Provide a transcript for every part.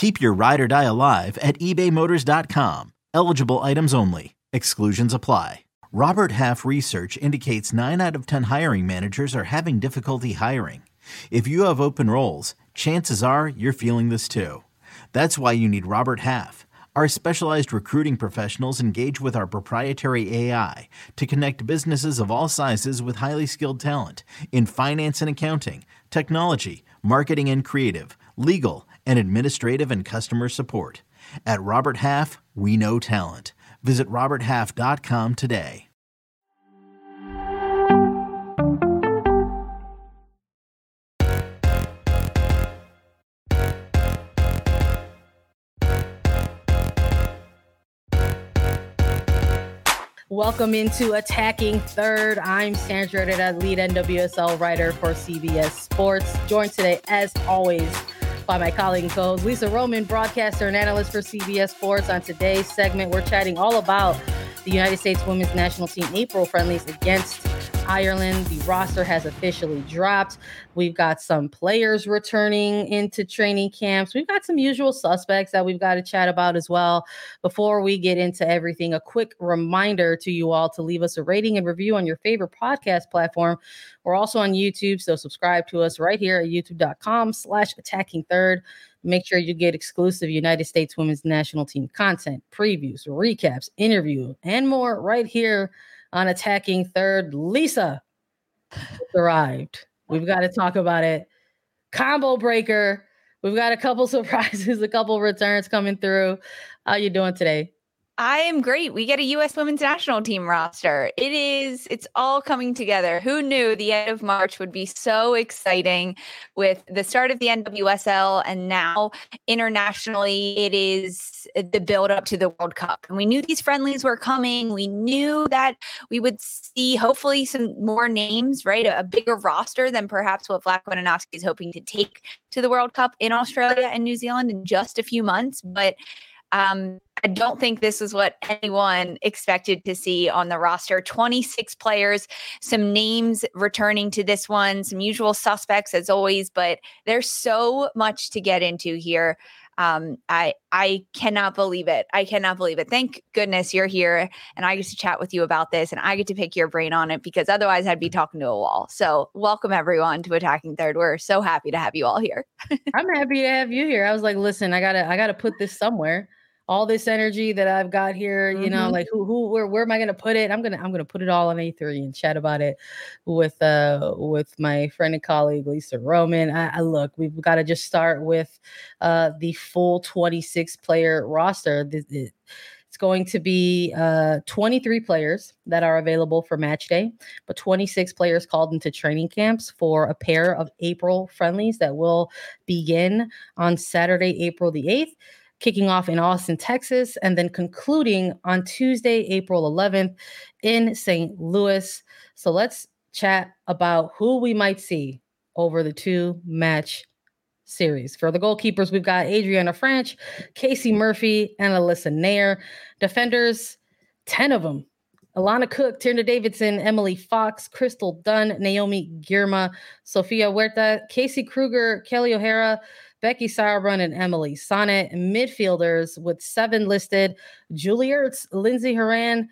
Keep your ride or die alive at ebaymotors.com. Eligible items only. Exclusions apply. Robert Half research indicates 9 out of 10 hiring managers are having difficulty hiring. If you have open roles, chances are you're feeling this too. That's why you need Robert Half. Our specialized recruiting professionals engage with our proprietary AI to connect businesses of all sizes with highly skilled talent in finance and accounting, technology, marketing and creative, legal, and administrative and customer support. At Robert Half, we know talent. Visit RobertHalf.com today. Welcome into Attacking Third. I'm Sandra, the lead NWSL writer for CBS Sports. Joined today, as always, by my colleague and co-host Lisa Roman, broadcaster and analyst for CBS Sports. On today's segment, we're chatting all about the United States Women's National Team April friendlies against Ireland. The roster has officially dropped. We've got some players returning into training camps. We've got some usual suspects that we've got to chat about as well. Before we get into everything, a quick reminder to you all to leave us a rating and review on your favorite podcast platform. We're also on YouTube, so subscribe to us right here at youtube.com slash attacking third. Make sure you get exclusive United States Women's National Team content, previews, recaps, interview, and more right here on attacking third. Lisa arrived. We've got to talk about it. Combo breaker. We've got a couple surprises, a couple returns coming through. How you doing today? I am great. We get a U.S. women's national team roster. It is, it's all coming together. Who knew the end of March would be so exciting with the start of the NWSL and now internationally, it is the build up to the World Cup. And we knew these friendlies were coming. We knew that we would see hopefully some more names, right? A, a bigger roster than perhaps what Vlatko Andonovski is hoping to take to the World Cup in Australia and New Zealand in just a few months. But um, I don't think this is what anyone expected to see on the roster. 26 players, some names returning to this one, some usual suspects as always, but there's so much to get into here. Um, I I cannot believe it. I cannot believe it. Thank goodness you're here and I get to chat with you about this and I get to pick your brain on it because otherwise I'd be talking to a wall. So welcome everyone to Attacking Third. We're so happy to have you all here. I'm happy to have you here. I was like, listen, I gotta I gotta put this somewhere all this energy that I've got here, you mm-hmm. know, like who who where where am I gonna put it? I'm gonna I'm gonna put it all on A3 and chat about it with uh with my friend and colleague Lisa Roman. I, I look, we've got to just start with uh the full 26 player roster. it's going to be uh, 23 players that are available for match day, but 26 players called into training camps for a pair of April friendlies that will begin on Saturday, April the 8th kicking off in Austin, Texas, and then concluding on Tuesday, April 11th in St. Louis. So let's chat about who we might see over the two match series. For the goalkeepers, we've got Adrianna Franch, Casey Murphy, and Alyssa Naeher. Defenders, 10 of them. Alana Cook, Tierney Davidson, Emily Fox, Crystal Dunn, Naomi Girma, Sofia Huerta, Casey Krueger, Kelly O'Hara, Becky Sauerbrunn and Emily Sonnett. Midfielders with seven listed Julie Ertz, Lindsey Horan,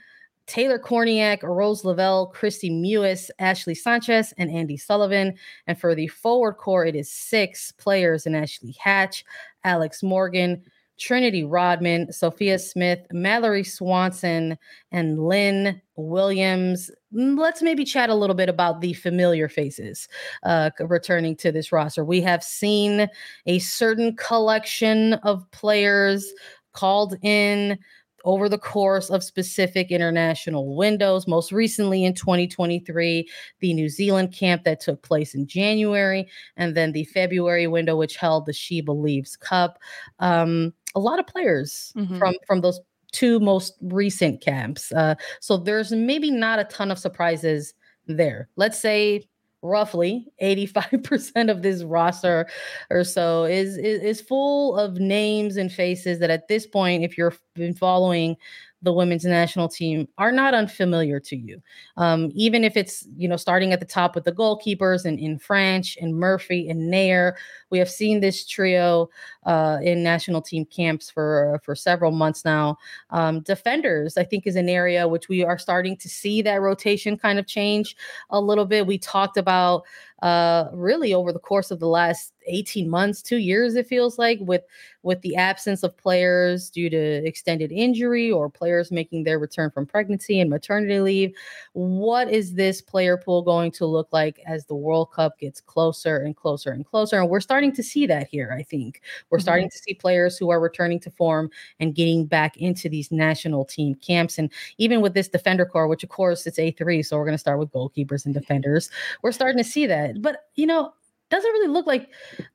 Taylor Kornieck, Rose Lavelle, Kristie Mewis, Ashley Sanchez, and Andi Sullivan. And for the forward core, it is six players in Ashley Hatch, Alex Morgan, Trinity Rodman, Sophia Smith, Mallory Swanson, and Lynn Williams. Mm, let's maybe chat a little bit about the familiar faces uh, returning to this roster. We have seen a certain collection of players called in over the course of specific international windows. Most recently in 2023, the New Zealand camp that took place in January, and then the February window, which held the She Believes Cup. Um, a lot of players mm-hmm. from from those two most recent camps. Uh, so there's maybe not a ton of surprises there. Let's say roughly 85% of this roster or so is, is is full of names and faces that at this point if you're been following the women's national team are not unfamiliar to you. Um, even if it's, you know, starting at the top with the goalkeepers and in Franch and Murphy and Naeher, we have seen this trio uh, in national team camps for for several months now. Um, defenders, I think, is an area which we are starting to see that rotation kind of change a little bit. We talked about uh, really over the course of the last 18 months, two years, it feels like, with with the absence of players due to extended injury or players making their return from pregnancy and maternity leave. What is this player pool going to look like as the World Cup gets closer and closer and closer? And we're starting to see that here, I think. We're mm-hmm. starting to see players who are returning to form and getting back into these national team camps. And even with this defender core, which of course it's A3, so we're going to start with goalkeepers and defenders, we're starting to see that. But, you know, doesn't really look like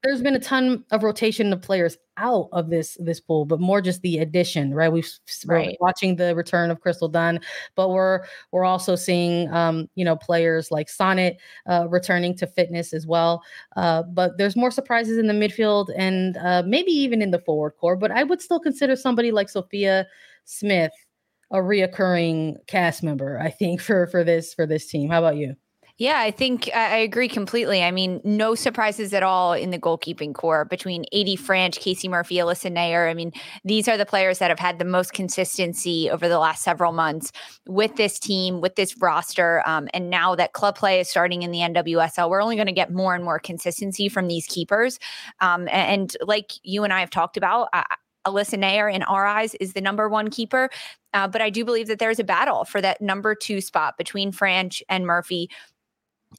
there's been a ton of rotation of players out of this this pool, but more just the addition, right? We've right. we're watching the return of Crystal Dunn, but we're we're also seeing um, you know players like Sonnett uh, returning to fitness as well. Uh, but there's more surprises in the midfield and uh, maybe even in the forward core. But I would still consider somebody like Sophia Smith a reoccurring cast member. I think for for this for this team. How about you? Yeah, I think I agree completely. I mean, no surprises at all in the goalkeeping core between Aidy Franch, Casey Murphy, Alyssa Naeher. I mean, these are the players that have had the most consistency over the last several months with this team, with this roster. Um, and now that club play is starting in the NWSL, we're only going to get more and more consistency from these keepers. Um, and, like you and I have talked about, I, Alyssa Naeher, in our eyes, is the number one keeper. Uh, but I do believe that there's a battle for that number two spot between Franch and Murphy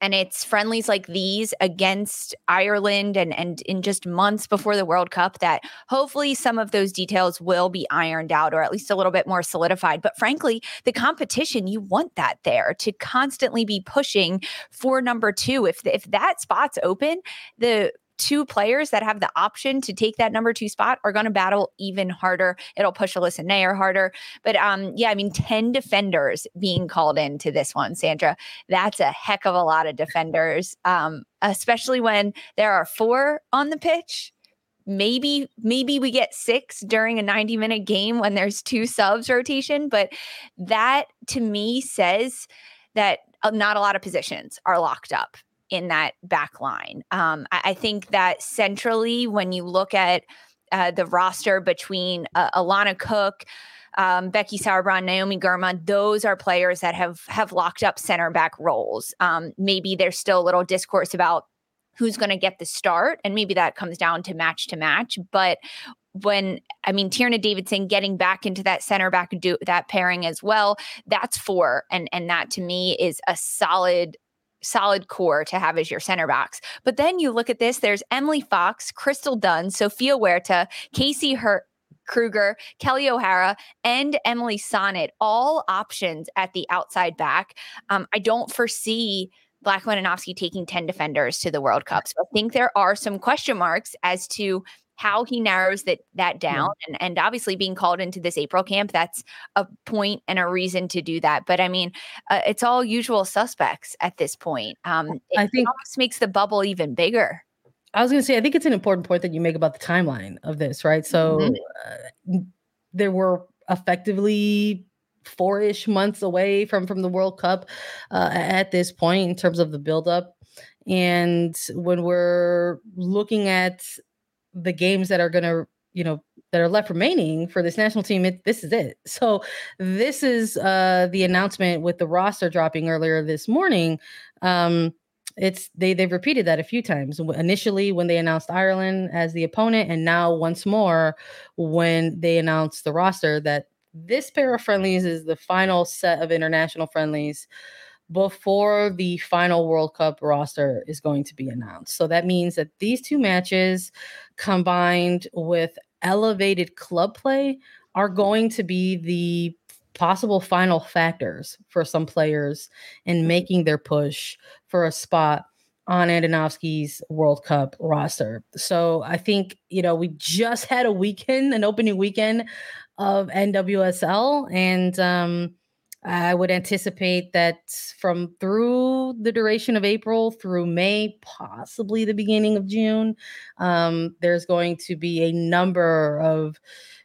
and it's friendlies like these against Ireland and and in just months before the World Cup that hopefully some of those details will be ironed out or at least a little bit more solidified. But frankly the competition you want that there to constantly be pushing for number 2 if if that spot's open the two players that have the option to take that number two spot are going to battle even harder. It'll push Alyssa Naeher harder. But um, yeah, I mean, 10 defenders being called into this one, Sandra. That's a heck of a lot of defenders, um, especially when there are four on the pitch. Maybe, maybe we get six during a 90 minute game when there's two subs rotation. But that to me says that uh, not a lot of positions are locked up in that back line. Um, I, I, think that centrally, when you look at uh, the roster between uh, Alana Cook, um, Becky Sauerbrunn, Naomi Girma, those are players that have have locked up center back roles. Um, maybe there's still a little discourse about who's going to get the start, and maybe that comes down to match to match. But when I mean Tierney Davidson getting back into that center back do that pairing as well, that's four, and and that to me is a solid solid core to have as your center backs. But then you look at this there's Emily Fox, Crystal Dunn, Sofia Huerta, Casey Hurt. Krueger, Kelly O'Hara, and Emily Sonnett, all options at the outside back. Um, I don't foresee Vlatko Andonovski taking 10 defenders to the World Cup. So I think there are some question marks as to how he narrows that that down yeah. and, and obviously being called into this april camp that's a point and a reason to do that but i mean uh, it's all usual suspects at this point um i think almost makes the bubble even bigger i was going to say i think it's an important point that you make about the timeline of this right so mm-hmm. uh, there were effectively four-ish months away from from the world cup uh, at this point in terms of the buildup and when we're looking at the games that are going to you know that are left remaining for this national team it, this is it. So this is uh the announcement with the roster dropping earlier this morning. Um it's they they've repeated that a few times. Initially when they announced ireland as the opponent and now once more when they announced the roster that this pair of friendlies is the final set of international friendlies before the final World Cup roster is going to be announced. So that means that these two matches combined with elevated club play are going to be the possible final factors for some players in making their push for a spot on Andonovski's World Cup roster. So I think, you know, we just had a weekend, an opening weekend of NWSL. And um, I would anticipate that from through the duration of April through May, possibly the beginning of June, um, there's going to be a number of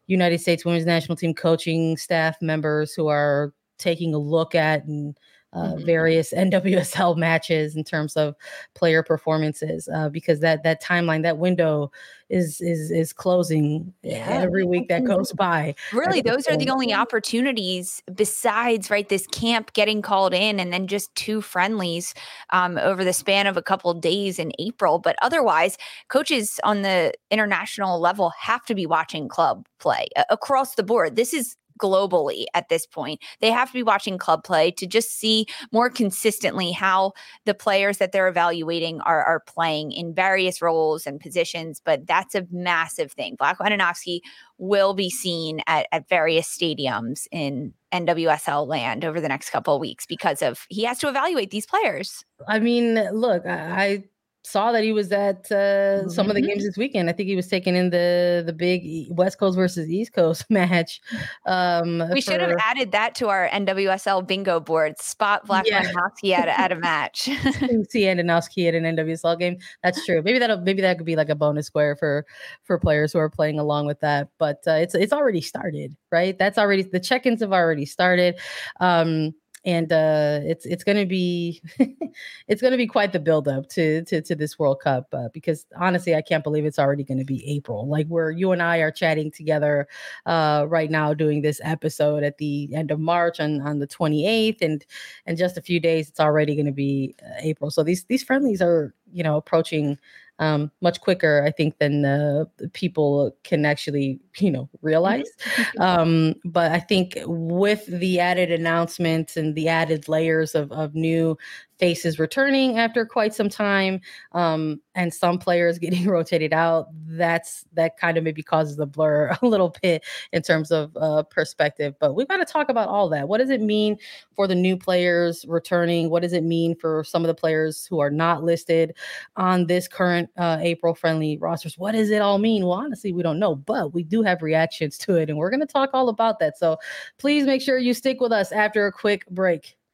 United States women's national team coaching staff members who are taking a look at and uh, mm-hmm. various NWSL matches in terms of player performances uh, because that that timeline that window is is is closing yeah. every week that goes by. Really, those are the only opportunities besides right this camp getting called in and then just two friendlies um, over the span of a couple of days in April. But otherwise, coaches on the international level have to be watching club play across the board. This is globally at this point. They have to be watching club play to just see more consistently how the players that they're evaluating are, are playing in various roles and positions. But that's a massive thing. Vlatko Andonovski will be seen at, at various stadiums in NWSL land over the next couple of weeks because of he has to evaluate these players. I mean, look, I saw that he was at uh, mm-hmm. some of the mm-hmm. games this weekend. I think he was taking in the the big West Coast versus East Coast match. Um, we for... should have added that to our NWSL bingo board. Spot Black yeah. at, at a match. See Andonovski at an NWSL game. That's true. Maybe that'll maybe that could be like a bonus square for for players who are playing along with that. But uh, it's it's already started, right? That's already the check-ins have already started. Um, and uh, it's it's going to be it's going to be quite the build up to to to this World Cup uh, because honestly I can't believe it's already going to be April. Like where you and I are chatting together uh, right now doing this episode at the end of March on on the 28th and and just a few days it's already going to be uh, April. So these these friendlies are you know approaching um, much quicker, I think, than uh, people can actually, you know, realize. Mm-hmm. um, but I think with the added announcements and the added layers of, of new faces returning after quite some time um, and some players getting rotated out that's that kind of maybe causes the blur a little bit in terms of uh, perspective but we've got to talk about all that. What does it mean for the new players returning? What does it mean for some of the players who are not listed on this current uh, april friendly rosters? What does it all mean? Well honestly we don't know but we do have reactions to it and we're going to talk all about that so please make sure you stick with us after a quick break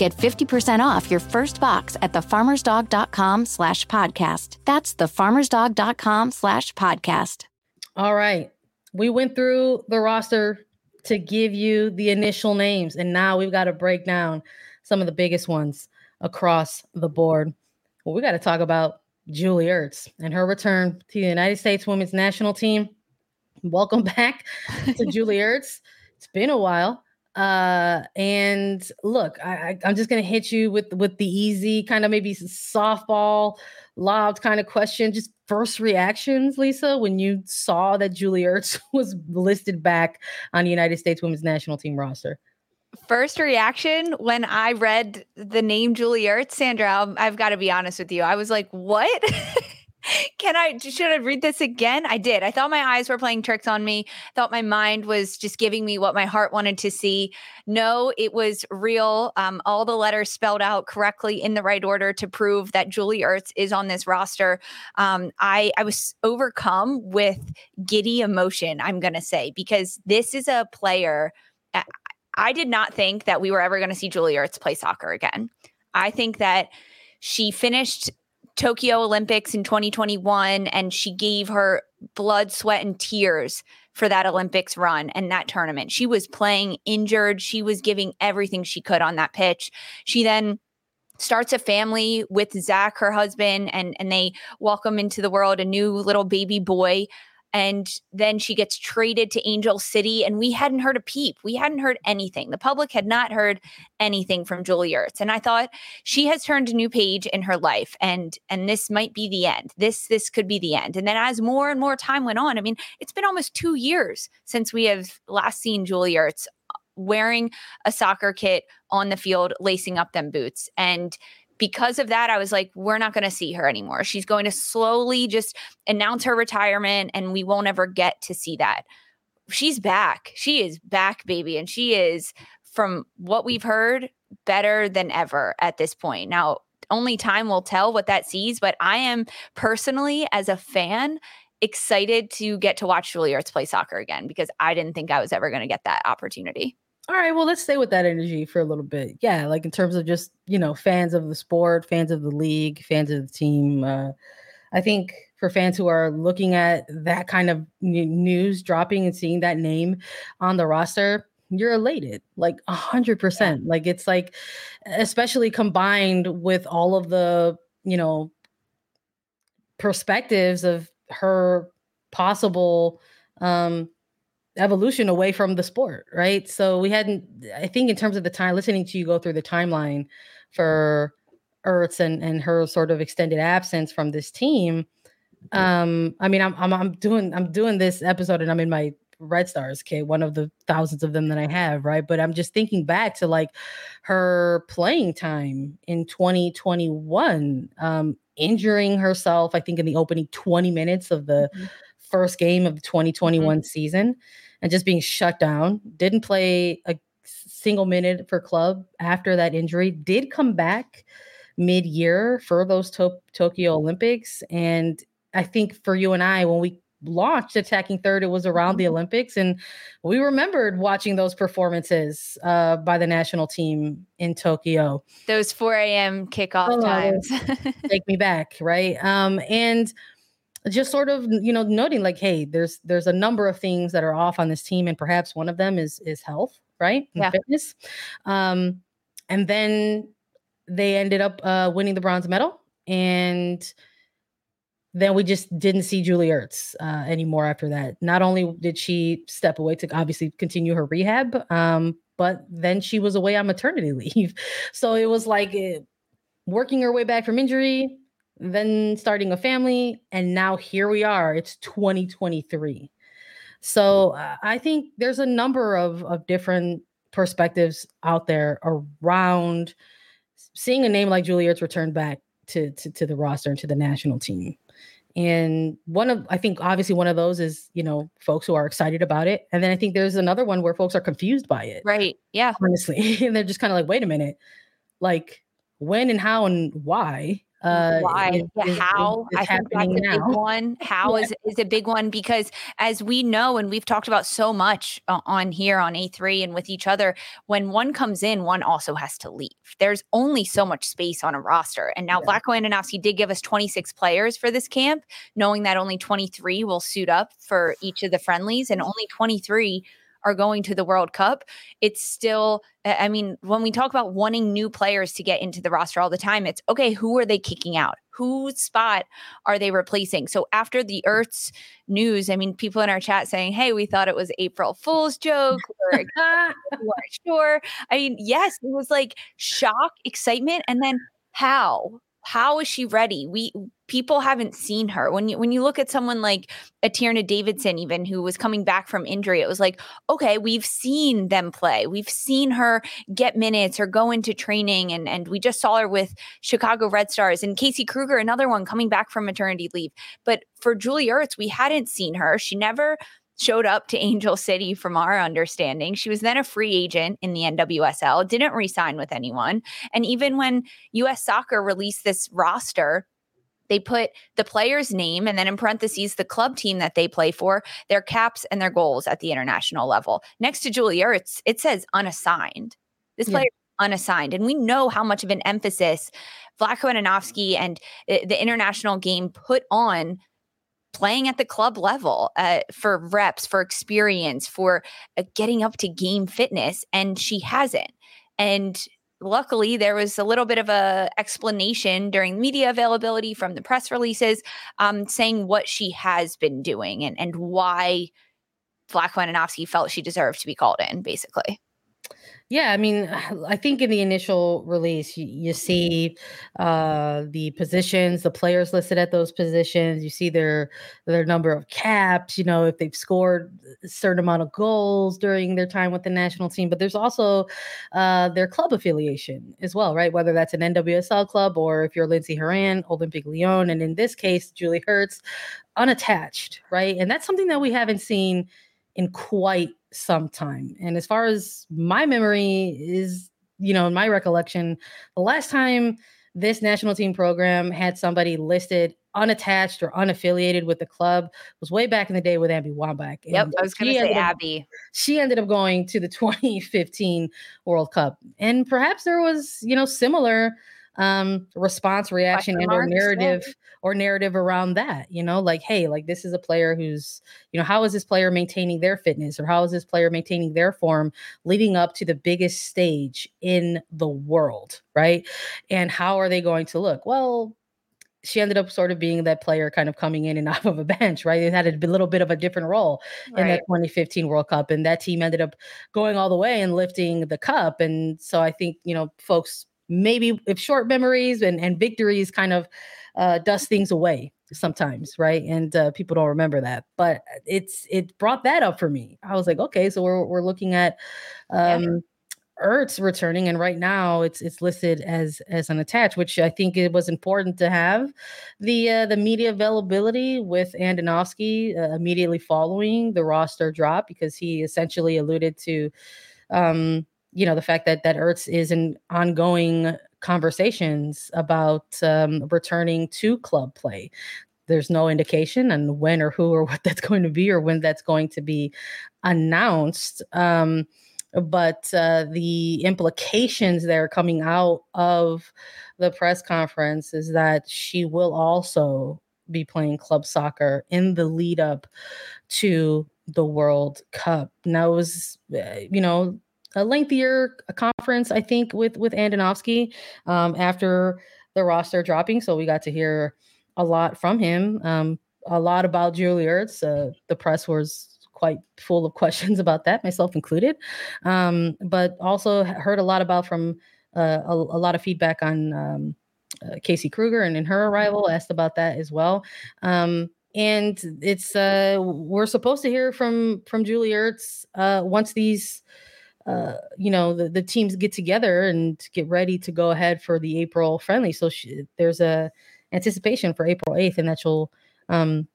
Get 50% off your first box at thefarmersdog.com slash podcast. That's thefarmersdog.com slash podcast. All right. We went through the roster to give you the initial names, and now we've got to break down some of the biggest ones across the board. Well, we got to talk about Julie Ertz and her return to the United States women's national team. Welcome back to Julie Ertz. It's been a while. Uh, and look, I, am just gonna hit you with with the easy kind of maybe softball lobbed kind of question. Just first reactions, Lisa, when you saw that Julie Ertz was listed back on the United States Women's National Team roster. First reaction when I read the name Julie Ertz, Sandra, i have got to be honest with you. I was like, "What?" Can I should I read this again? I did. I thought my eyes were playing tricks on me. Thought my mind was just giving me what my heart wanted to see. No, it was real. Um, all the letters spelled out correctly in the right order to prove that Julie Ertz is on this roster. Um, I I was overcome with giddy emotion. I'm gonna say because this is a player. I did not think that we were ever going to see Julie Ertz play soccer again. I think that she finished Tokyo Olympics in 2021 and she gave her blood, sweat, and tears for that Olympics run and that tournament. She was playing injured. She was giving everything she could on that pitch. She then starts a family with Zach, her husband, and and they welcome into the world a new little baby boy and then she gets traded to Angel City, and we hadn't heard a peep. We hadn't heard anything. The public had not heard anything from Julie Ertz, and I thought she has turned a new page in her life, and and this might be the end. This this could be the end. And then as more and more time went on, I mean, it's been almost two years since we have last seen Julie Ertz wearing a soccer kit on the field, lacing up them boots, and because of that, I was like, we're not going to see her anymore. She's going to slowly just announce her retirement, and we won't ever get to see that. She's back. She is back, baby. And she is, from what we've heard, better than ever at this point. Now, only time will tell what that sees, but I am personally, as a fan, excited to get to watch Julie Ertz play soccer again because I didn't think I was ever going to get that opportunity all right, well, let's stay with that energy for a little bit. Yeah, like in terms of just, you know, fans of the sport, fans of the league, fans of the team. Uh, I think for fans who are looking at that kind of news dropping and seeing that name on the roster, you're elated like a hundred percent. Like it's like, especially combined with all of the, you know, perspectives of her possible um evolution away from the sport, right? So we hadn't, I think, in terms of the time, listening to you go through the timeline for Ertz and and her sort of extended absence from this team. Um, I mean, I'm I'm I'm doing I'm doing this episode and I'm in my Red Stars, okay, one of the thousands of them that I have, right? But I'm just thinking back to like her playing time in 2021, um, injuring herself, I think, in the opening 20 minutes of the mm-hmm first game of the 2021 mm-hmm. season and just being shut down. Didn't play a single minute for club after that injury. Did come back mid year for those to- Tokyo Olympics. And I think for you and I, when we launched attacking third it was around the mm-hmm. olympics and we remembered watching those performances uh, by the national team in tokyo those 4 a.m kickoff oh, times take me back right um, and just sort of you know noting like hey there's there's a number of things that are off on this team and perhaps one of them is is health right and yeah. fitness um and then they ended up uh winning the bronze medal and then we just didn't see Julie Ertz uh, anymore after that. Not only did she step away to obviously continue her rehab, um, but then she was away on maternity leave. So it was like uh, working her way back from injury, then starting a family, and now here we are. It's 2023. So uh, I think there's a number of, of different perspectives out there around seeing a name like Julie Ertz return back to, to, to the roster and to the national team. And one of, I think, obviously, one of those is, you know, folks who are excited about it. And then I think there's another one where folks are confused by it. Right. Yeah. Honestly. and they're just kind of like, wait a minute, like when and how and why uh why is, how is, is i think that's a now. big one how yeah. is is a big one because as we know and we've talked about so much on here on a3 and with each other when one comes in one also has to leave there's only so much space on a roster and now yeah. Vlatko Andonovski did give us 26 players for this camp knowing that only 23 will suit up for each of the friendlies and only 23 are going to the World Cup, it's still, I mean, when we talk about wanting new players to get into the roster all the time, it's okay, who are they kicking out? Whose spot are they replacing? So after the mm. Ertz's news, I mean, people in our chat saying, hey, we thought it was April Fool's joke. we weren't sure. I mean, yes, it was like shock, excitement, and then how? How is she ready? We people haven't seen her. When you when you look at someone like a Tierney Davidson, even who was coming back from injury, it was like, okay, we've seen them play. We've seen her get minutes or go into training. And and we just saw her with Chicago Red Stars and Casey Krueger, another one coming back from maternity leave. But for Julie Ertz, we hadn't seen her. She never showed up to Angel City from our understanding. She was then a free agent in the NWSL, didn't resign with anyone. And even when US Soccer released this roster, they put the player's name and then in parentheses the club team that they play for, their caps and their goals at the international level. Next to Julie Ertz, it says unassigned. This yeah. player unassigned. And we know how much of an emphasis Vlatko Andonovski and eh, the international game put on playing at the club level uh, for reps, for experience, for uh, getting up to game fitness, and she hasn't. And luckily, there was a little bit of a explanation during media availability from the press releases, um, saying what she has been doing and and why Vlatko Andonovski felt she deserved to be called in, basically. Yeah, I mean, I think in the initial release, you, you see uh, the positions, the players listed at those positions. You see their their number of caps. You know, if they've scored a certain amount of goals during their time with the national team. But there's also uh, their club affiliation as well, right? Whether that's an NWSL club or if you're Lindsey Horan, Olympic Lyon, and in this case, Julie Ertz, unattached, right? And that's something that we haven't seen in quite some time. And as far as my memory is, you know, in my recollection, the last time this national team program had somebody listed unattached or unaffiliated with the club was way back in the day with Abby Wambach. Yep, I was going to say Abby. Up, she ended up going to the 2015 World Cup, and perhaps there was, you know, similar um response reaction and or narrative. Or narrative around that you know like hey like this is a player who's you know how is this player maintaining their fitness or how is this player maintaining their form leading up to the biggest stage in the world right and how are they going to look well she ended up sort of being that player kind of coming in and off of a bench, right? It had a little bit of a different role right. in that 2015 World Cup. And that team ended up going all the way and lifting the cup. And so I think, you know, folks maybe if short memories and, and victories kind of uh, dust things away sometimes right? And uh, people don't remember that. But it's it brought that up for me. I was like okay so we're, we're looking at um yeah. Ertz returning, and right now it's it's listed as as unattached, which I think it was important to have the uh, the media availability with Andonovski uh, immediately following the roster drop because he essentially alluded to um, you know the fact that that Ertz is an ongoing conversations about um, returning to club play. There's no indication on when or who or what that's going to be or when that's going to be announced. Um, but uh, the implications that are coming out of the press conference is that she will also be playing club soccer in the lead up to the World Cup. Now, it was, uh, you know, a lengthier conference, I think, with with Andonovski um, after the roster dropping. So we got to hear a lot from him, um, a lot about Julie Ertz. Uh, the press was quite full of questions about that, myself included, um, but also heard a lot about from uh, a, a, lot of feedback on um, uh, Casey Krueger and in her arrival. Asked about that as well. Um, and it's uh, we're supposed to hear from from Julie Ertz uh, once these uh, you know the, the teams get together and get ready to go ahead for the April friendly. So she, there's a anticipation for April 8th, and that she'll um,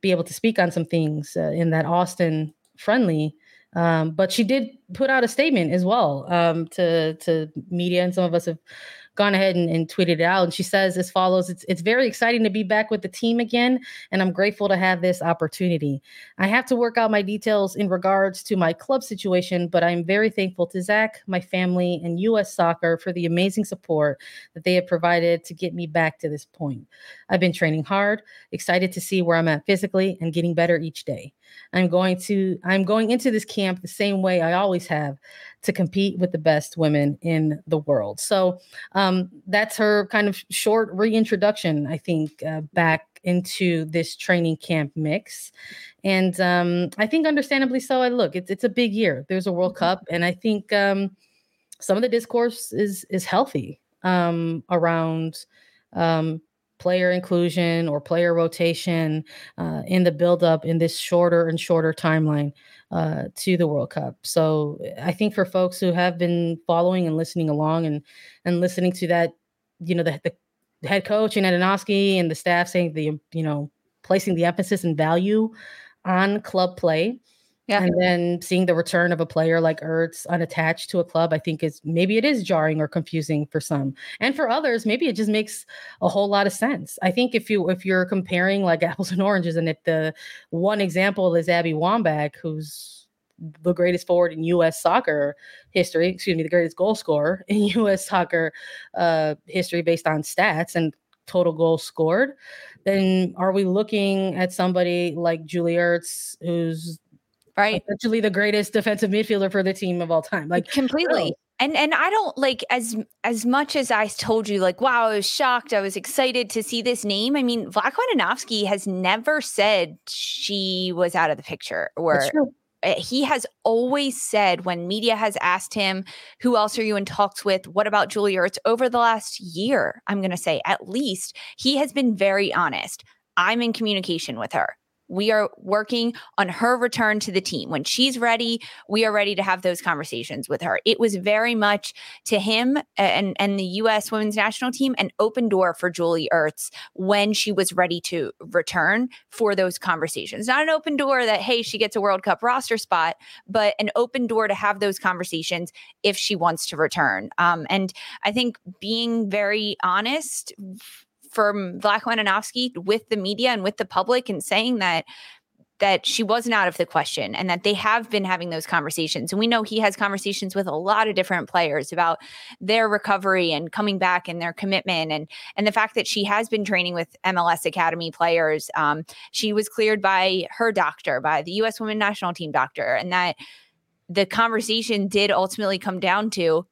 be able to speak on some things uh, in that Austin friendly. Um, but she did put out a statement as well um, to to media, and some of us have gone ahead and, and tweeted it out. And she says as follows it's, it's very exciting to be back with the team again, and I'm grateful to have this opportunity. I have to work out my details in regards to my club situation, but I'm very thankful to Zach, my family, and US Soccer for the amazing support that they have provided to get me back to this point. I've been training hard, excited to see where I'm at physically, and getting better each day. I'm going to I'm going into this camp the same way I always have to compete with the best women in the world. So um, that's her kind of short reintroduction, I think, uh, back into this training camp mix. And um, I think, understandably so. I look, it's it's a big year. There's a World mm-hmm. Cup, and I think um, some of the discourse is is healthy um, around um, player inclusion or player rotation uh, in the buildup in this shorter and shorter timeline uh, to the World Cup. So I think for folks who have been following and listening along and and listening to that, you know, the, the head coach and Andonovski and the staff saying the you know placing the emphasis and value on club play yeah. And then seeing the return of a player like Ertz unattached to a club, I think is maybe it is jarring or confusing for some. And for others, maybe it just makes a whole lot of sense. I think if you if you're comparing like apples and oranges, and if the one example is Abby Wambach, who's the greatest forward in U.S. soccer history, excuse me, the greatest goal scorer in U.S. soccer uh, history based on stats and total goals scored, then are we looking at somebody like Julie Ertz, who's right. Essentially the greatest defensive midfielder for the team of all time like completely. and and i don't like as as much as i told you like wow i was shocked i was excited to see this name i mean Vlatko Andonovski has never said she was out of the picture or eh, he has always said when media has asked him who else are you in talks with? What about julia ertz? Over the last year i'm going to say at least he has been very honest. I'm in communication with her we are working on her return to the team. When she's ready, we are ready to have those conversations with her. It was very much to him and, and the U.S. women's national team an open door for Julie Ertz when she was ready to return for those conversations. Not an open door that, hey, she gets a World Cup roster spot, but an open door to have those conversations if she wants to return. Um, and I think being very honest from Vlatko Andonovski with the media and with the public and saying that that she wasn't out of the question and that they have been having those conversations. And we know he has conversations with a lot of different players about their recovery and coming back and their commitment and and the fact that she has been training with MLS Academy players. Um, she was cleared by her doctor, by the U.S. Women National Team doctor, and that the conversation did ultimately come down to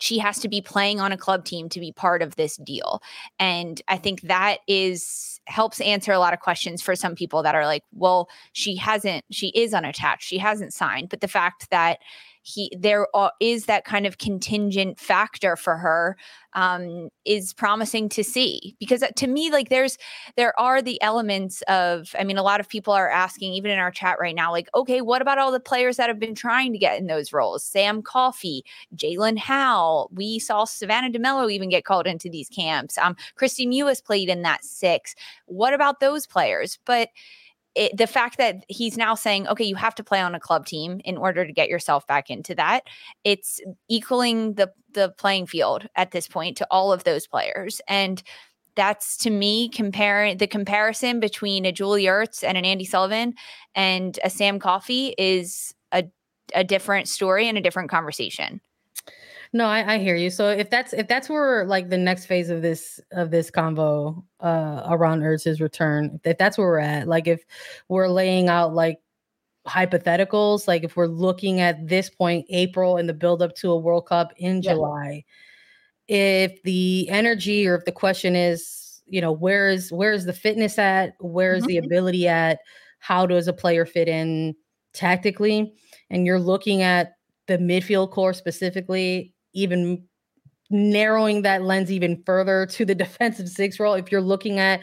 she has to be playing on a club team to be part of this deal. And I think that is helps answer a lot of questions for some people that are like, well, she hasn't, she is unattached, she hasn't signed. But the fact that he there is that kind of contingent factor for her um, is promising to see. Because uh, to me like there's there are the elements of i mean a lot of people are asking even in our chat right now like okay what about all the players that have been trying to get in those roles? Sam coffey jaelin howell we saw savannah demelo even get called into these camps. Um kristie mewis played in that six. What about those players? But it, the fact that he's now saying, okay, you have to play on a club team in order to get yourself back into that, it's equaling the the playing field at this point to all of those players. And that's to me comparing the comparison between a Julie Ertz and an Andy Sullivan and a Sam Coffey is a a different story and a different conversation. No, I, I, hear you. So if that's if that's where like the next phase of this of this convo uh around Ertz's return, if that's where we're at, like if we're laying out like hypotheticals, like if we're looking at this point, April and the build up to a World Cup in yeah. July, if the energy or if the question is, you know, where is where is the fitness at? Where is mm-hmm. the ability at? How does a player fit in tactically? And you're looking at the midfield core specifically even narrowing that lens even further to the defensive six role, if you're looking at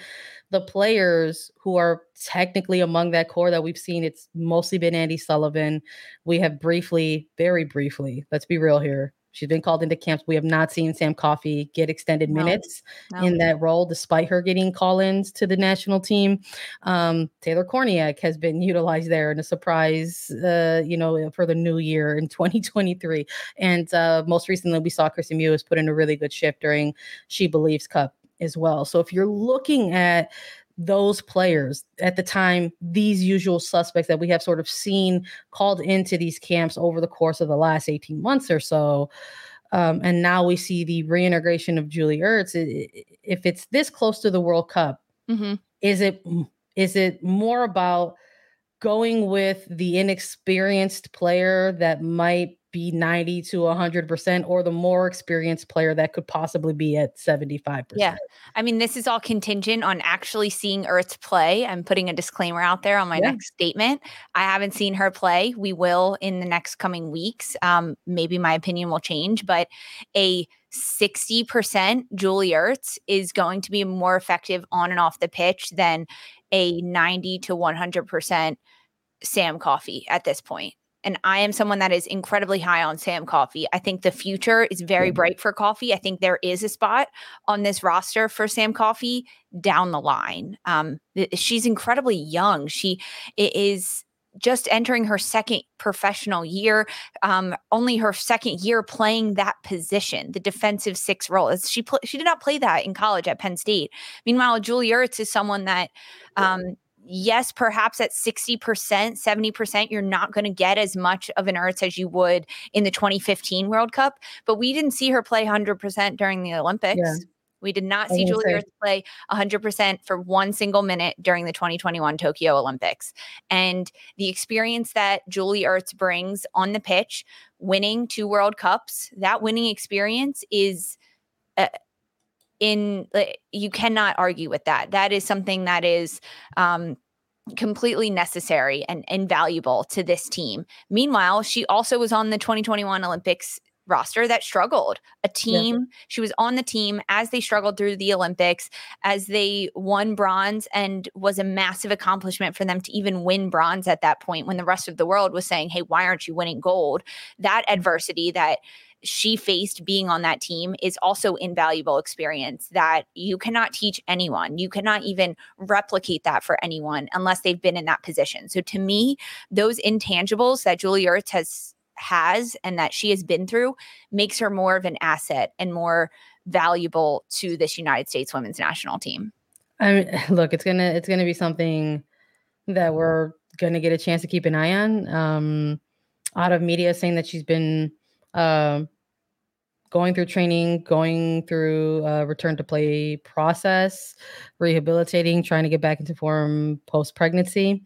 the players who are technically among that core that we've seen, it's mostly been Andy Sullivan. We have briefly, very briefly, let's be real here, She's been called into camps. We have not seen Sam Coffey get extended no. minutes no. in that role, despite her getting call-ins to the national team. Um, Taylor Kornieck has been utilized there in a surprise, uh, you know, for the new year in 2023. And uh, most recently, we saw Kristie Mewis put in a really good shift during She Believes Cup as well. So if you're looking at those players at the time, these usual suspects that we have sort of seen called into these camps over the course of the last 18 months or so. Um, and now we see the reintegration of Julie Ertz. If it's this close to the World Cup, mm-hmm. is it is it more about going with the inexperienced player that might be 90 to 100% or the more experienced player that could possibly be at 75%. Yeah. I mean, this is all contingent on actually seeing Ertz play. I'm putting a disclaimer out there on my yeah. next statement. I haven't seen her play. We will in the next coming weeks. Um, maybe my opinion will change, but a 60% Julie Ertz is going to be more effective on and off the pitch than a 90 to 100% Sam Coffey at this point and I am someone that is incredibly high on Sam Coffey. I think the future is very mm-hmm. bright for Coffey. I think there is a spot on this roster for Sam Coffey down the line. Um, she's incredibly young. She is just entering her second professional year, um, only her second year playing that position, the defensive six role. She pl- she did not play that in college at Penn State. Meanwhile, Julie Ertz is someone that um, yes, perhaps at 60%, 70%, you're not going to get as much of an Ertz as you would in the 2015 World Cup. But we didn't see her play 100% during the Olympics. Yeah. We did not see Julie Ertz play 100% for one single minute during the 2021 Tokyo Olympics. And the experience that Julie Ertz brings on the pitch, winning two World Cups, that winning experience is. Uh, in you cannot argue with that that is something that is um completely necessary and invaluable to this team. Meanwhile, she also was on the 2021 Olympics roster that struggled. A team, yeah. she was on the team as they struggled through the Olympics, as they won bronze, and was a massive accomplishment for them to even win bronze at that point when the rest of the world was saying, Hey, why aren't you winning gold? That adversity that she faced being on that team is also invaluable experience that you cannot teach anyone. You cannot even replicate that for anyone unless they've been in that position. So to me, those intangibles that Julie Ertz has has and that she has been through makes her more of an asset and more valuable to this United States women's national team. I mean, look, it's gonna it's gonna be something that we're gonna get a chance to keep an eye on. Um, out of media saying that she's been um, going through training, going through a return to play process, rehabilitating, trying to get back into form post pregnancy,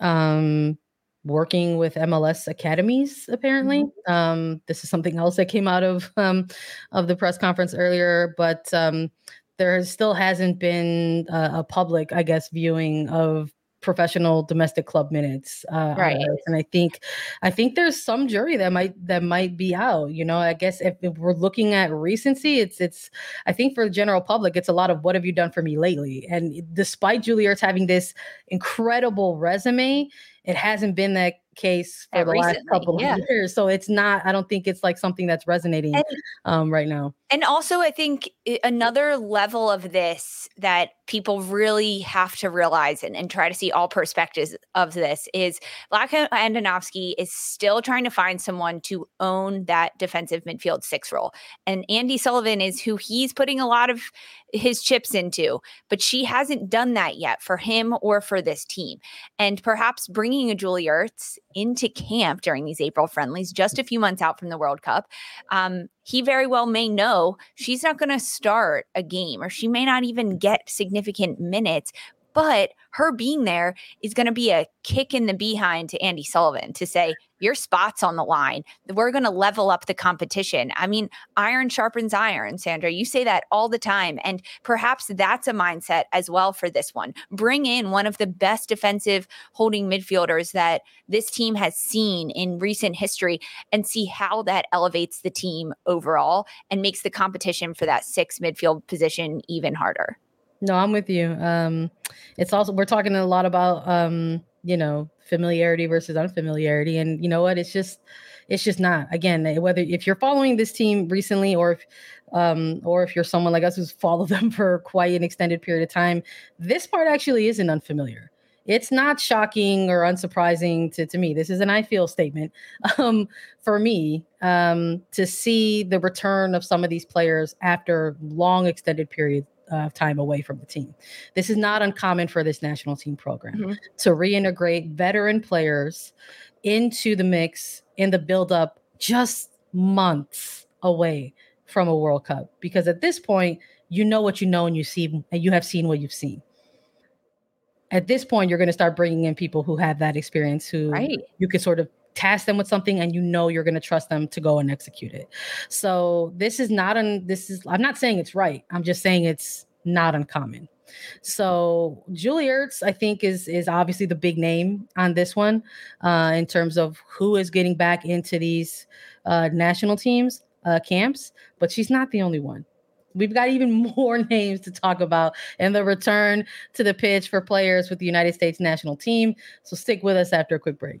um, working with MLS academies. Apparently, mm-hmm. um, this is something else that came out of um, of the press conference earlier, but um, there still hasn't been a, a public, I guess, viewing of professional domestic club minutes uh, right and i think i think there's some jury that might that might be out you know i guess if, if, we're looking at recency it's it's i think for the general public it's a lot of what have you done for me lately and despite Julie Ertz having this incredible resume it hasn't been that case for the recently, last couple yeah. of years. So it's not, I don't think it's like something that's resonating and, um, right now. And also, I think another level of this that people really have to realize and, and try to see all perspectives of this is Vlatko Andonovski is still trying to find someone to own that defensive midfield six role. And Andi Sullivan is who he's putting a lot of his chips into, but she hasn't done that yet for him or for this team. And perhaps bringing a Julie Ertz into camp during these April friendlies, just a few months out from the World Cup, um, he very well may know she's not going to start a game or she may not even get significant minutes, but her being there is going to be a kick in the behind to Andi Sullivan to say, your spot's on the line. We're going to level up the competition. I mean, iron sharpens iron, Sandra. You say that all the time. And perhaps that's a mindset as well for this one. Bring in one of the best defensive holding midfielders that this team has seen in recent history and see how that elevates the team overall and makes the competition for that six midfield position even harder. No, I'm with you. Um, it's also we're talking a lot about um, you know familiarity versus unfamiliarity, and you know what? It's just it's just not. Again, eh, whether if you're following this team recently or if um, or if you're someone like us who's followed them for quite an extended period of time, this part actually isn't unfamiliar. It's not shocking or unsurprising to, to me. This is an I feel statement um, for me um, to see the return of some of these players after long extended periods uh, time away from the team. This is not uncommon for this national team program mm-hmm. to reintegrate veteran players into the mix in the build-up just months away from a World Cup. Because at this point, you know what you know and you see and you have seen what you've seen. At this point, you're going to start bringing in people who have that experience, who right. you can sort of task them with something and you know you're going to trust them to go and execute it. So this is not an this is I'm not saying it's right. I'm just saying it's not uncommon. So Julie Ertz, I think, is is obviously the big name on this one uh, in terms of who is getting back into these uh, national teams uh, camps, but she's not the only one. We've got even more names to talk about and the return to the pitch for players with the United States national team. So stick with us after a quick break.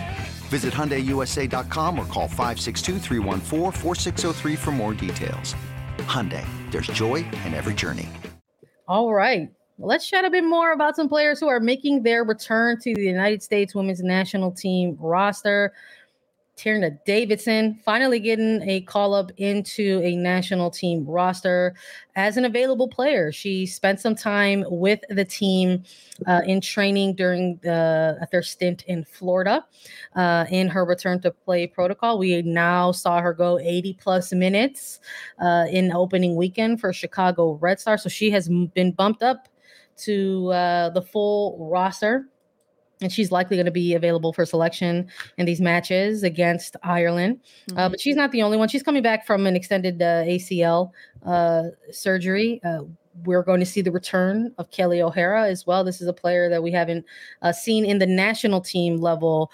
Visit HyundaiUSA.com or call 562 for more details. Hyundai, there's joy in every journey. All right. Let's chat a bit more about some players who are making their return to the United States women's national team roster. Tierna Davidson finally getting a call up into a national team roster as an available player. She spent some time with the team uh, in training during the, their stint in Florida. Uh, in her return to play protocol, we now saw her go 80 plus minutes uh, in opening weekend for Chicago Red Star. So she has been bumped up to uh, the full roster and she's likely going to be available for selection in these matches against Ireland. Uh, mm-hmm. But she's not the only one. She's coming back from an extended uh, ACL uh, surgery. Uh, we're going to see the return of Kelly O'Hara as well. This is a player that we haven't uh, seen in the national team level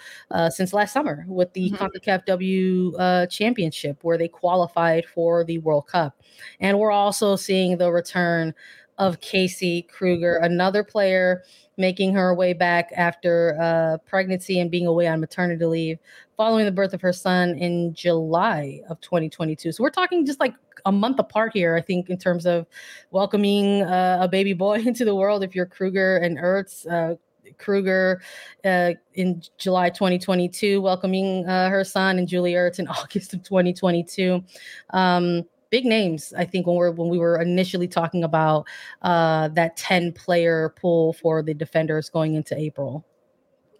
since last summer with the mm-hmm. CONCACAF W Championship, where they qualified for the World Cup. And we're also seeing the return of Casey Krueger, another player making her way back after uh, pregnancy and being away on maternity leave following the birth of her son in July of 2022. So we're talking just like a month apart here, I think, in terms of welcoming uh, a baby boy into the world. If you're Krueger and Ertz, uh, Krueger uh, in July 2022, welcoming uh, her son, and Julie Ertz in August of 2022. Um, big names. I think when we're when we were initially talking about uh, that ten player pool for the defenders going into April.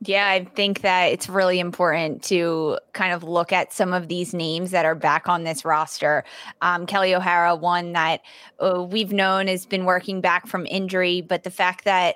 Yeah, I think that it's really important to kind of look at some of these names that are back on this roster. Um, Kelly O'Hara, one that uh, we've known has been working back from injury, but the fact that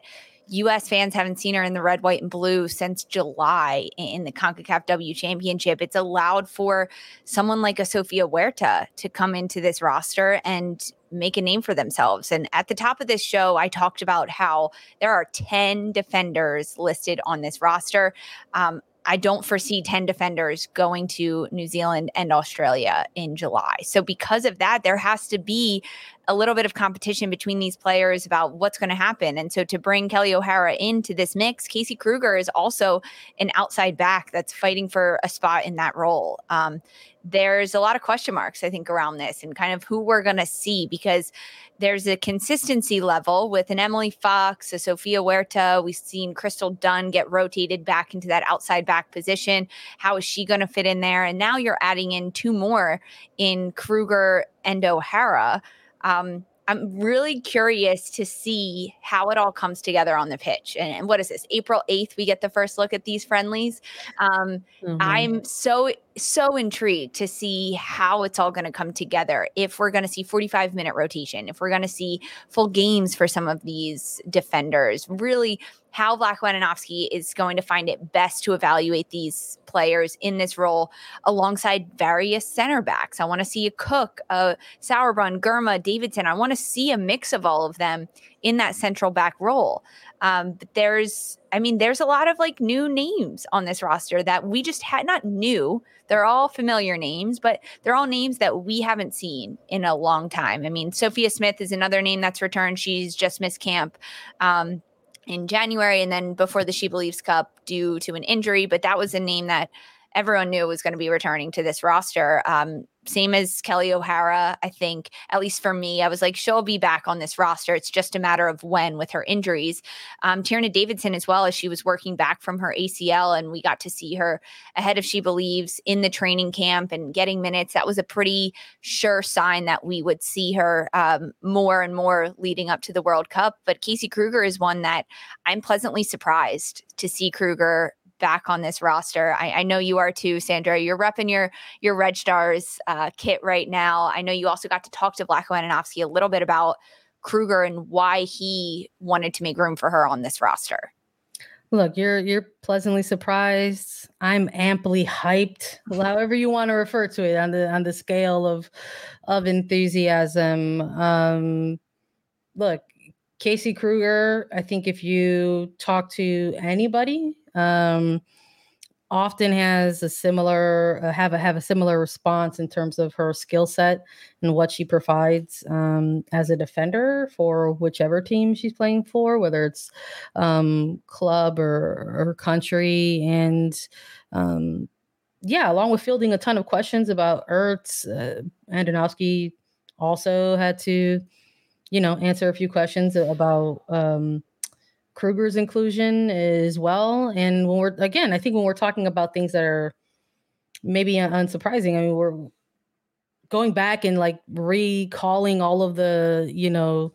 US fans haven't seen her in the red, white, and blue since July in the CONCACAF W Championship. It's allowed for someone like a Sofia Huerta to come into this roster and make a name for themselves. And at the top of this show, I talked about how there are 10 defenders listed on this roster. Um, I don't foresee 10 defenders going to New Zealand and Australia in July. So, because of that, there has to be a little bit of competition between these players about what's going to happen. And so, to bring Kelly O'Hara into this mix, Casey Krueger is also an outside back that's fighting for a spot in that role. Um, there's a lot of question marks, I think, around this and kind of who we're going to see because there's a consistency level with an Emily Fox, a Sofia Huerta. We've seen Crystal Dunn get rotated back into that outside back position. How is she going to fit in there? And now you're adding in two more in Krueger and O'Hara. Um, I'm really curious to see how it all comes together on the pitch. And, and, what is this? April 8th, we get the first look at these friendlies. Um, mm-hmm. I'm so, so intrigued to see how it's all going to come together. If we're going to see 45 minute rotation, if we're going to see full games for some of these defenders, really how Vlatko Andonovski is going to find it best to evaluate these players in this role alongside various center backs. I want to see a Cook, a Sauerbrunn, Girma, Davidson. I want to see a mix of all of them in that central back role. Um, but there's, I mean, there's a lot of like new names on this roster that we just had not new. They're all familiar names, but they're all names that we haven't seen in a long time. I mean, Sophia Smith is another name that's returned. She's just missed camp. Um, in January and then before the She Believes Cup due to an injury, but that was a name that everyone knew was going to be returning to this roster. Um, same as Kelly O'Hara, I think, at least for me, I was like, she'll be back on this roster. It's just a matter of when with her injuries. Um, Tierna Davidson, as well, as she was working back from her ACL, and we got to see her ahead of She Believes in the training camp and getting minutes. That was a pretty sure sign that we would see her um, more and more leading up to the World Cup. But Casey Krueger is one that I'm pleasantly surprised to see Krueger back on this roster. I, I know you are too, Sandra. You're repping your your Red Stars uh, kit right now. I know you also got to talk to Vlatko Andonovski a little bit about Krueger and why he wanted to make room for her on this roster. Look, you're you're pleasantly surprised. I'm amply hyped, however you want to refer to it on the on the scale of of enthusiasm. Um, look, Casey Krueger. I think if you talk to anybody um, often has a similar uh, have a have a similar response in terms of her skill set and what she provides um, as a defender for whichever team she's playing for, whether it's um, club or, or country, and um, yeah, along with fielding a ton of questions about Ertz, uh, Andonovski also had to, you know, answer a few questions about um, Krueger's inclusion as well. And when we're again, I think when we're talking about things that are maybe unsurprising, I mean, we're going back and like recalling all of the, you know,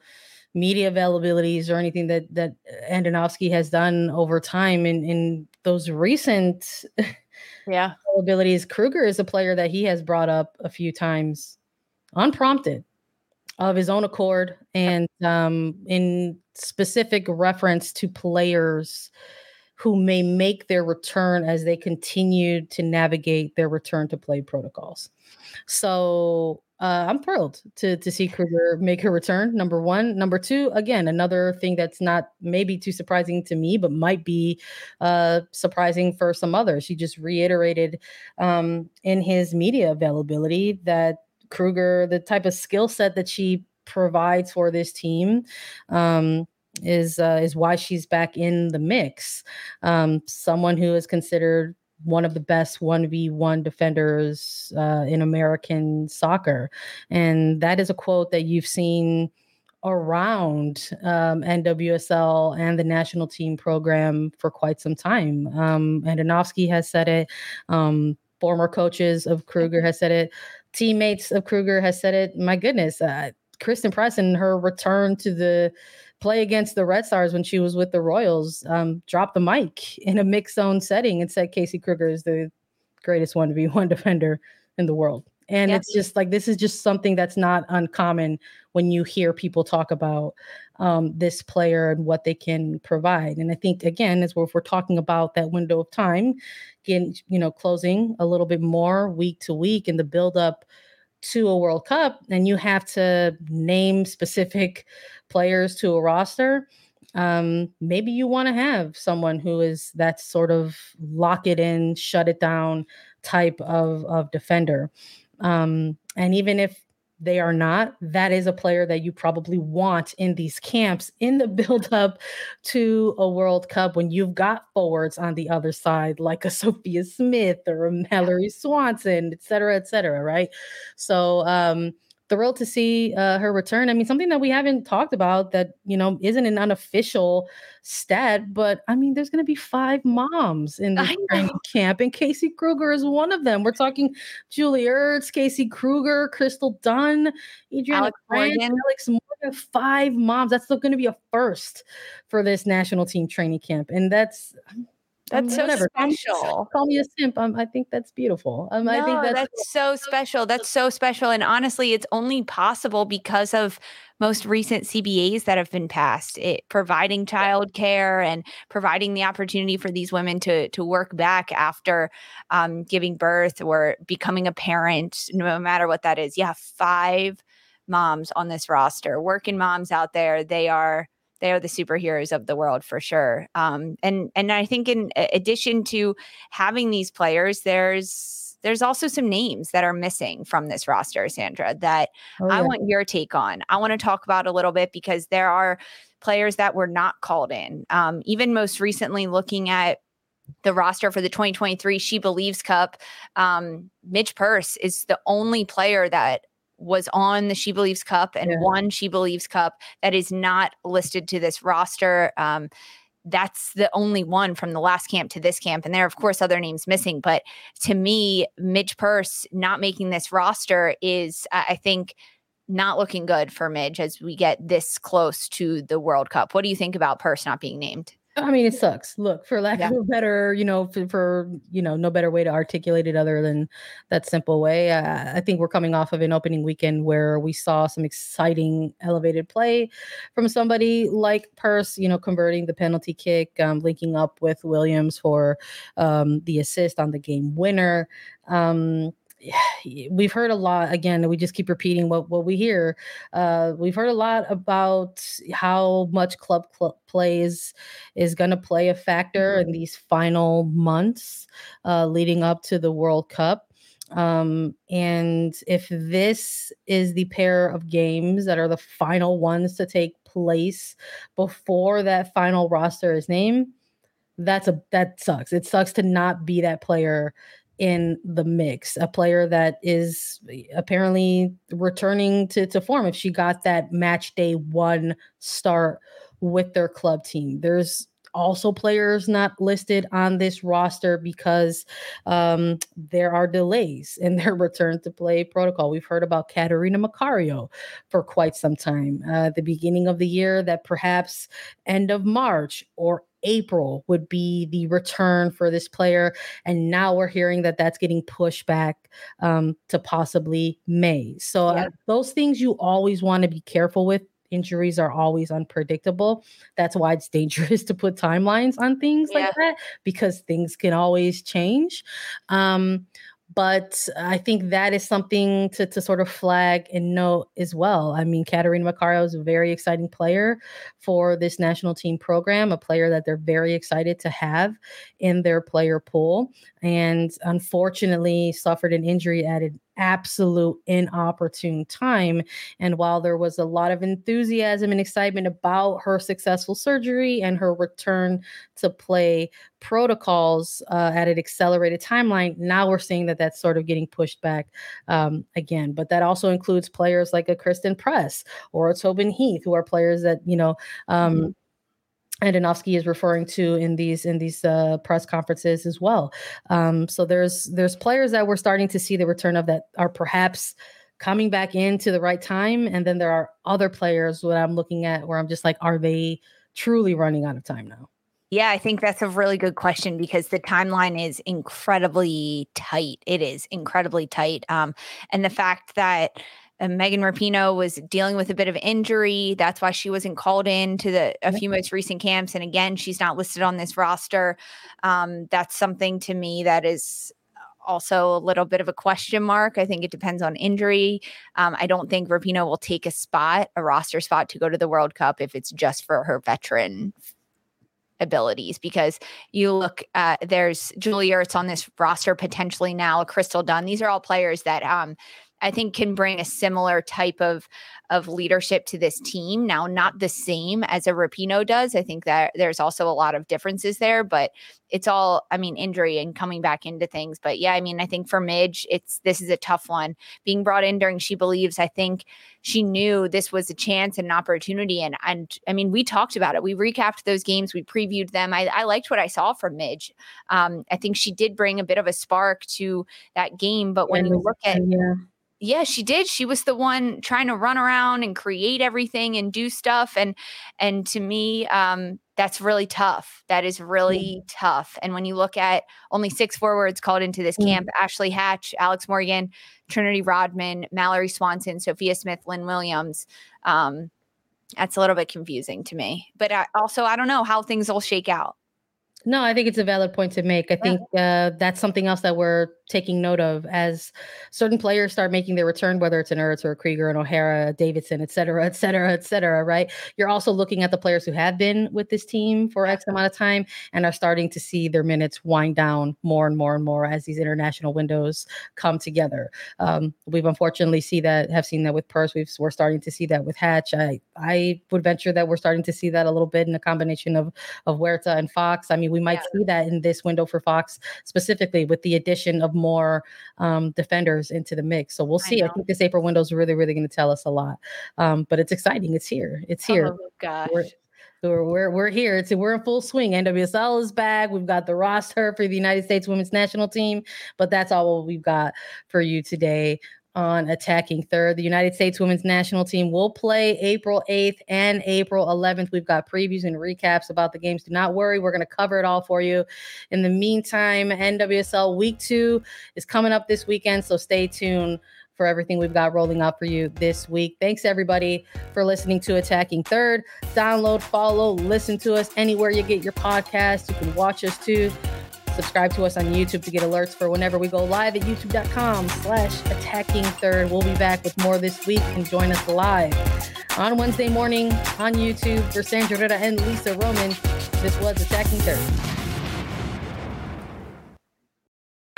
media availabilities or anything that that Andonovski has done over time in in those recent yeah abilities. Krueger is a player that he has brought up a few times unprompted of his own accord and um, in specific reference to players who may make their return as they continue to navigate their return to play protocols. So uh, I'm thrilled to to see Krueger make her return. Number one, number two. Again, another thing that's not maybe too surprising to me, but might be uh, surprising for some others. He just reiterated um, in his media availability that Krueger, the type of skill set that she provides for this team, um, is uh, is why she's back in the mix. Um, someone who is considered one of the best 1v1 defenders uh, in American soccer. And that is a quote that you've seen around um, NWSL and the national team program for quite some time. Um, Andonovski has said it. Um, former coaches of Krueger has said it teammates of Krueger has said it. My goodness, uh, Christen Press and her return to the play against the Red Stars when she was with the Royals um, dropped the mic in a mixed zone setting and said Casey Krueger is the greatest one to be one defender in the world. And yeah. it's just like this is just something that's not uncommon when you hear people talk about um, this player and what they can provide. And I think again, as we're, if we're talking about that window of time, getting you know closing a little bit more week to week and the build up to a World Cup, and you have to name specific players to a roster. Um, maybe you want to have someone who is that sort of lock it in, shut it down type of of defender. Um, and even if they are not, that is a player that you probably want in these camps in the build up to a World Cup when you've got forwards on the other side, like a Sophia Smith or a Mallory Swanson, et cetera, et cetera, right? So, um, thrilled to see uh, her return. I mean, something that we haven't talked about that you know isn't an unofficial stat, but I mean, there's going to be five moms in the training camp, and Casey Krueger is one of them. We're talking Julie Ertz, Casey Krueger, Crystal Dunn, Adrianna Alex Morgan. Alex Morgan. Five moms. That's still going to be a first for this national team training camp, and that's That's so whatever. special. Call me a simp. Um, I think that's beautiful. Um, no, I think that's, that's so special. That's so special. And honestly, it's only possible because of most recent CBAs that have been passed, it, providing childcare and providing the opportunity for these women to to work back after um, giving birth or becoming a parent, no matter what that is. Yeah, five moms on this roster, working moms out there. They are they are the superheroes of the world for sure. Um, and and I think in addition to having these players, there's there's also some names that are missing from this roster, Sandra, that oh, yeah. I want your take on. I want to talk about a little bit because there are players that were not called in. Um, even most recently, looking at the roster for the 2023 She Believes Cup, um, Midge Purce is the only player that was on the She Believes Cup and yeah. won She Believes Cup that is not listed to this roster. Um, that's the only one from the last camp to this camp. And there are, of course, other names missing. But to me, Midge Purce not making this roster is, I think, not looking good for Midge as we get this close to the World Cup. What do you think about Purce not being named? I mean, it sucks. Look, for lack yeah. of a better, you know, for, for, you know, no better way to articulate it other than that simple way. Uh, I think we're coming off of an opening weekend where we saw some exciting elevated play from somebody like Purce, you know, converting the penalty kick, um, linking up with Williams for um, the assist on the game winner. Um, we've heard a lot again we just keep repeating what, what we hear uh, we've heard a lot about how much club cl- plays is going to play a factor in mm-hmm. these final months uh, leading up to the world cup um, and if this is the pair of games that are the final ones to take place before that final roster is named that's a that sucks it sucks to not be that player in the mix, a player that is eh, apparently returning to, to form if she got that match day one start with their club team. There's also players not listed on this roster because um, there are delays in their return to play protocol. We've heard about Catarina Macario for quite some time. Uh, the beginning of the year, that perhaps end of March or April would be the return for this player. And now we're hearing that that's getting pushed back um, to possibly May. So, yeah. uh, those things you always want to be careful with. Injuries are always unpredictable. That's why it's dangerous to put timelines on things yeah. like that because things can always change. Um, but I think that is something to, to sort of flag and note as well. I mean, Catarina Macario is a very exciting player for this national team program, a player that they're very excited to have in their player pool. And unfortunately, suffered an injury at an absolute inopportune time. And while there was a lot of enthusiasm and excitement about her successful surgery and her return to play protocols uh, at an accelerated timeline, now we're seeing that that's sort of getting pushed back um, again. But that also includes players like a Christen Press or a Tobin Heath, who are players that, you know, um, mm-hmm. Andonovski is referring to in these in these uh, press conferences as well. Um, so there's there's players that we're starting to see the return of that are perhaps coming back into the right time, and then there are other players that I'm looking at where I'm just like, are they truly running out of time now? Yeah, I think that's a really good question because the timeline is incredibly tight. It is incredibly tight. Um, and the fact that uh, Megan Rapinoe was dealing with a bit of injury. That's why she wasn't called in to the a few most recent camps. And again, she's not listed on this roster. Um, that's something to me that is also a little bit of a question mark. I think it depends on injury. Um, I don't think Rapinoe will take a spot, a roster spot to go to the World Cup if it's just for her veteran abilities because you look uh there's Julie Ertz on this roster potentially now, Crystal Dunn. These are all players that um I think can bring a similar type of of leadership to this team. Now, not the same as a Rapinoe does. I think that there's also a lot of differences there, but it's all, I mean, injury and coming back into things. But yeah, I mean, I think for Midge, it's this is a tough one. Being brought in during She Believes, I think she knew this was a chance and an opportunity. And and I mean, we talked about it. We recapped those games, we previewed them. I, I liked what I saw from Midge. Um, I think she did bring a bit of a spark to that game. But when you look at yeah yeah she did she was the one trying to run around and create everything and do stuff and and to me um that's really tough. That is really mm. tough. And when you look at only six forwards called into this mm. camp Ashley Hatch, Alex Morgan, Trinity Rodman, Mallory Swanson, Sophia Smith, Lynn Williams. Um, that's a little bit confusing to me. But I, also, I don't know how things will shake out. No, I think it's a valid point to make. I think uh, that's something else that we're taking note of as certain players start making their return, whether it's an Ertz or a Krieger, an O'Hara, Davidson, et cetera, et cetera, et cetera, right? You're also looking at the players who have been with this team for X amount of time and are starting to see their minutes wind down more and more and more as these international windows come together. Um, we've unfortunately see that, have seen that with Purce. We've, we're starting to see that with Hatch. I, I would venture that we're starting to see that a little bit in a combination of, of Huerta and Fox. I mean, we might yeah. see that in this window for Fox specifically with the addition of more um, defenders into the mix. So we'll see. I, I think this April window is really, really going to tell us a lot. Um, but it's exciting. It's here. It's here. Oh gosh. We're, we're, we're, we're here. It's, we're in full swing. NWSL is back. We've got the roster for the United States women's national team, but that's all we've got for you today on attacking third. The United States women's national team will play April 8th and April 11th. We've got previews and recaps about the games. Do not worry, we're going to cover it all for you. In the meantime, NWSL week two is coming up this weekend, so stay tuned for everything we've got rolling out for you this week. Thanks everybody for listening to Attacking Third. Download, follow, listen to us anywhere you get your podcast. You can watch us too. Subscribe to us on YouTube to get alerts for whenever we go live at youtube.com slash attacking third. We'll be back with more this week and join us live on Wednesday morning on YouTube for Sandra Herrera and Lisa Roman. This was Attacking Third.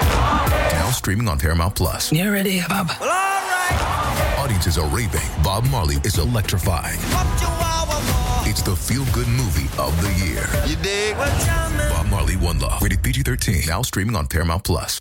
Now streaming on Paramount Plus. You ready, Bob? Well, all right. Audiences are raving. Bob Marley is electrifying. It's the feel good movie of the year. You dig? One Love. Rated PG 13. Now streaming on Paramount Plus.